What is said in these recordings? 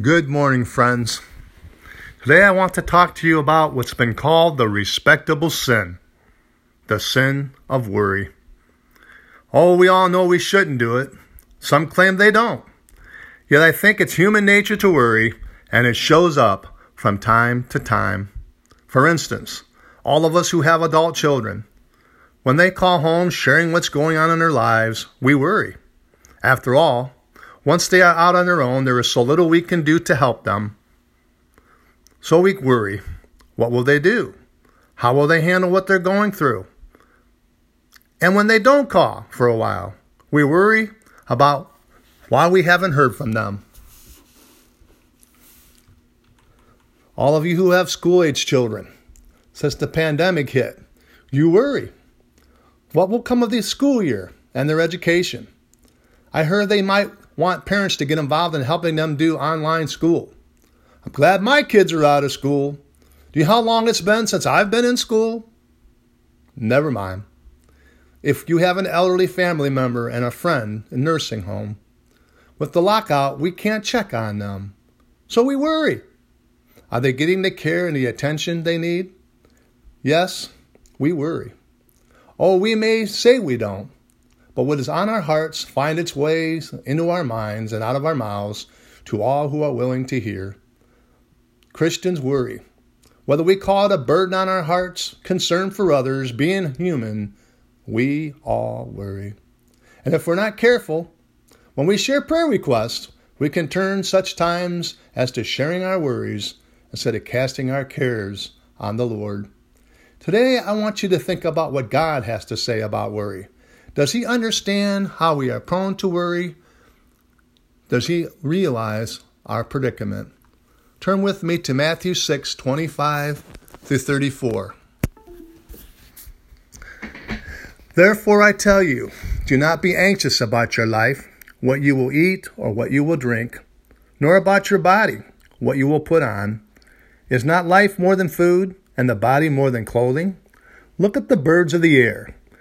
Good morning, friends. Today I want to talk to you about what's been called the respectable sin, the sin of worry. Oh, we all know we shouldn't do it. Some claim they don't. Yet I think it's human nature to worry, and it shows up from time to time. For instance, all of us who have adult children, when they call home sharing what's going on in their lives, we worry. After all, once they are out on their own, there is so little we can do to help them. So we worry what will they do? How will they handle what they're going through? And when they don't call for a while, we worry about why we haven't heard from them. All of you who have school age children, since the pandemic hit, you worry. What will come of the school year and their education? I heard they might want parents to get involved in helping them do online school. I'm glad my kids are out of school. Do you know how long it's been since I've been in school? Never mind. If you have an elderly family member and a friend in nursing home, with the lockout, we can't check on them. So we worry. Are they getting the care and the attention they need? Yes, we worry. Oh, we may say we don't, but what is on our hearts find its ways into our minds and out of our mouths to all who are willing to hear. Christians worry. Whether we call it a burden on our hearts, concern for others, being human, we all worry. And if we're not careful, when we share prayer requests, we can turn such times as to sharing our worries instead of casting our cares on the Lord. Today, I want you to think about what God has to say about worry. Does he understand how we are prone to worry? Does he realize our predicament? Turn with me to Matthew 6 25 through 34. Therefore, I tell you, do not be anxious about your life, what you will eat or what you will drink, nor about your body, what you will put on. Is not life more than food, and the body more than clothing? Look at the birds of the air.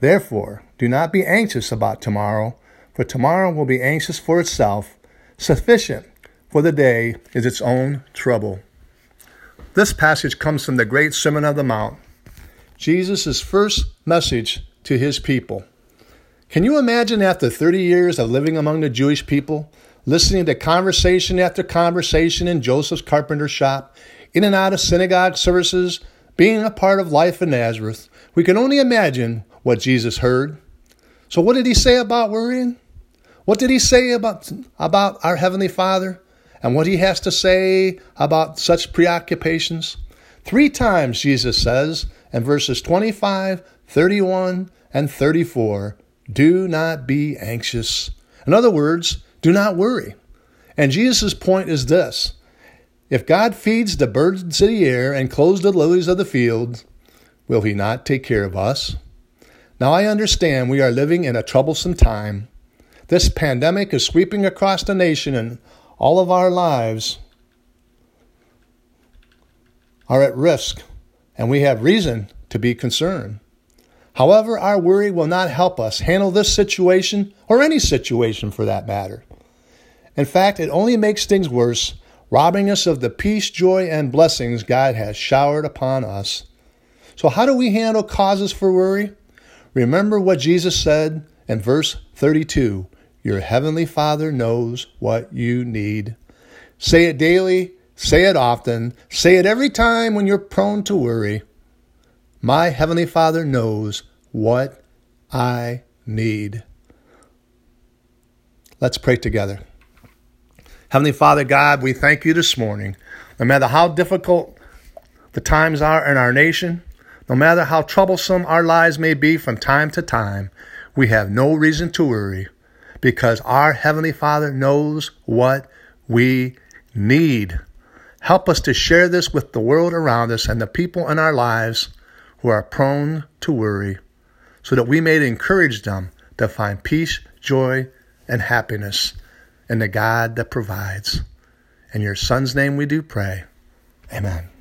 Therefore, do not be anxious about tomorrow, for tomorrow will be anxious for itself. Sufficient for the day is its own trouble. This passage comes from the great Sermon on the Mount, Jesus' first message to his people. Can you imagine after 30 years of living among the Jewish people, listening to conversation after conversation in Joseph's carpenter shop, in and out of synagogue services, being a part of life in Nazareth? We can only imagine what Jesus heard. So, what did he say about worrying? What did he say about, about our Heavenly Father and what he has to say about such preoccupations? Three times Jesus says in verses 25, 31, and 34 do not be anxious. In other words, do not worry. And Jesus' point is this if God feeds the birds of the air and clothes the lilies of the field, will he not take care of us? Now I understand we are living in a troublesome time. This pandemic is sweeping across the nation, and all of our lives are at risk, and we have reason to be concerned. However, our worry will not help us handle this situation or any situation for that matter. In fact, it only makes things worse, robbing us of the peace, joy, and blessings God has showered upon us. So, how do we handle causes for worry? Remember what Jesus said in verse 32 Your heavenly Father knows what you need. Say it daily, Say it often. Say it every time when you're prone to worry. My Heavenly Father knows what I need. Let's pray together. Heavenly Father God, we thank you this morning. No matter how difficult the times are in our nation, no matter how troublesome our lives may be from time to time, we have no reason to worry because our Heavenly Father knows what we need. Help us to share this with the world around us and the people in our lives who are prone to worry so that we may encourage them to find peace, joy, and happiness in the God that provides. In your Son's name we do pray. Amen.